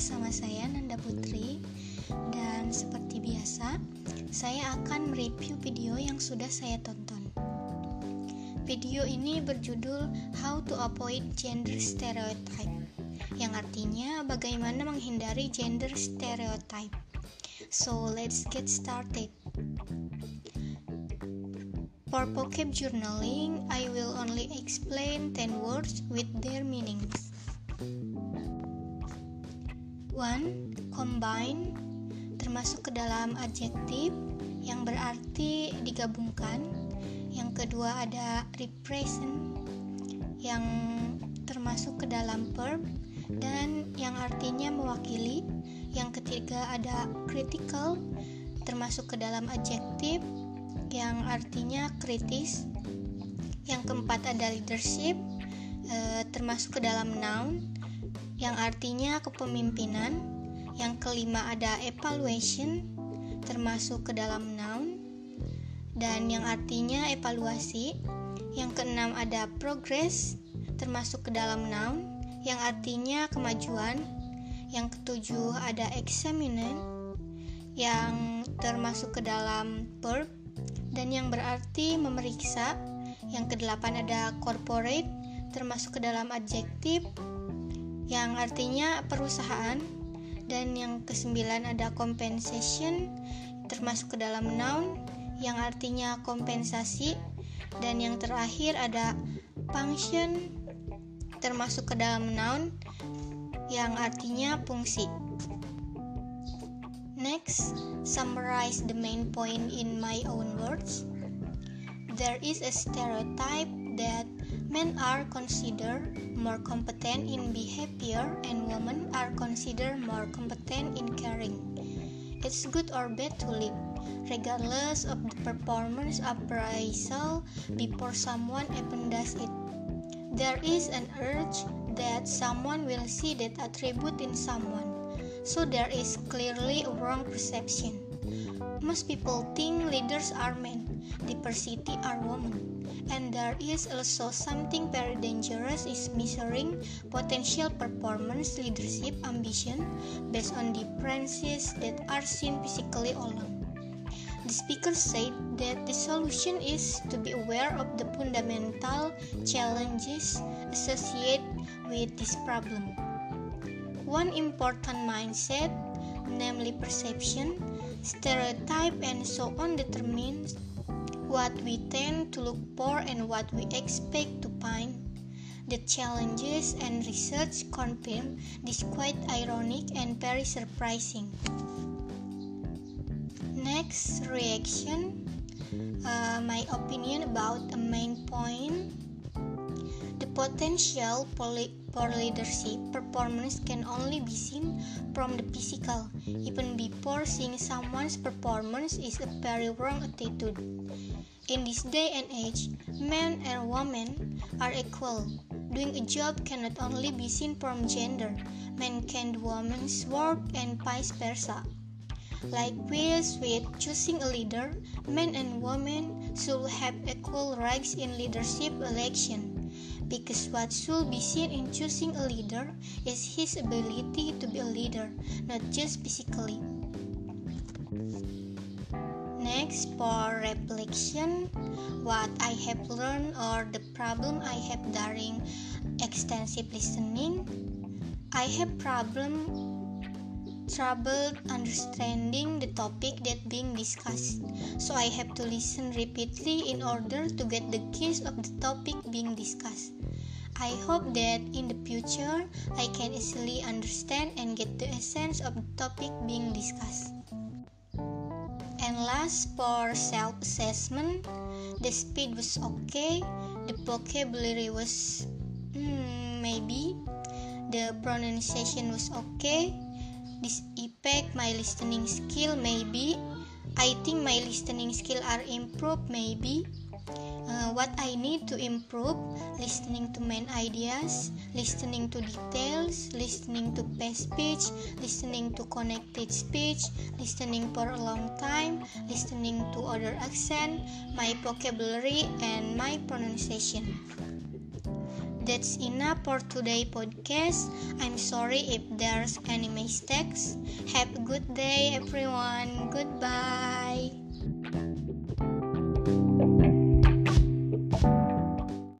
bersama saya Nanda Putri dan seperti biasa saya akan mereview video yang sudah saya tonton. Video ini berjudul How to Avoid Gender Stereotype yang artinya bagaimana menghindari gender stereotype. So let's get started. For vocab journaling, I will only explain 10 words with their meanings. 1. Combine termasuk ke dalam adjektif yang berarti digabungkan. Yang kedua ada represent yang termasuk ke dalam verb dan yang artinya mewakili. Yang ketiga ada critical termasuk ke dalam adjektif yang artinya kritis. Yang keempat ada leadership e, termasuk ke dalam noun yang artinya kepemimpinan. Yang kelima ada evaluation termasuk ke dalam noun dan yang artinya evaluasi. Yang keenam ada progress termasuk ke dalam noun yang artinya kemajuan. Yang ketujuh ada examiner yang termasuk ke dalam verb dan yang berarti memeriksa. Yang kedelapan ada corporate termasuk ke dalam adjektif yang artinya perusahaan dan yang kesembilan ada compensation termasuk ke dalam noun yang artinya kompensasi dan yang terakhir ada function termasuk ke dalam noun yang artinya fungsi. Next, summarize the main point in my own words. There is a stereotype that Men are considered more competent in behavior and women are considered more competent in caring. It's good or bad to lead, regardless of the performance appraisal before someone even does it. There is an urge that someone will see that attribute in someone, so there is clearly a wrong perception. Most people think leaders are men, diversity are women and there is also something very dangerous is measuring potential performance leadership ambition based on differences that are seen physically alone. The speaker said that the solution is to be aware of the fundamental challenges associated with this problem. One important mindset, namely perception, stereotype, and so on, determines what we tend to look for and what we expect to find. The challenges and research confirm this quite ironic and very surprising. Next reaction uh, my opinion about a main point potential for leadership performance can only be seen from the physical. Even before seeing someone's performance is a very wrong attitude. In this day and age, men and women are equal. Doing a job cannot only be seen from gender. Men can do women's work and vice versa. Likewise, with choosing a leader, men and women should have equal rights in leadership election. Because what should be seen in choosing a leader is his ability to be a leader, not just physically. Next, for reflection, what I have learned or the problem I have during extensive listening. I have problem trouble understanding the topic that being discussed. So I have to listen repeatedly in order to get the gist of the topic being discussed. I hope that in the future I can easily understand and get the essence of the topic being discussed. And last for self assessment, the speed was okay, the vocabulary was hmm, maybe, the pronunciation was okay, this impact my listening skill maybe, I think my listening skill are improved maybe uh, what I need to improve listening to main ideas, listening to details, listening to past speech, listening to connected speech, listening for a long time, listening to other accent, my vocabulary, and my pronunciation. that's enough for today podcast. I'm sorry if there's any mistakes. Have a good day everyone. Goodbye.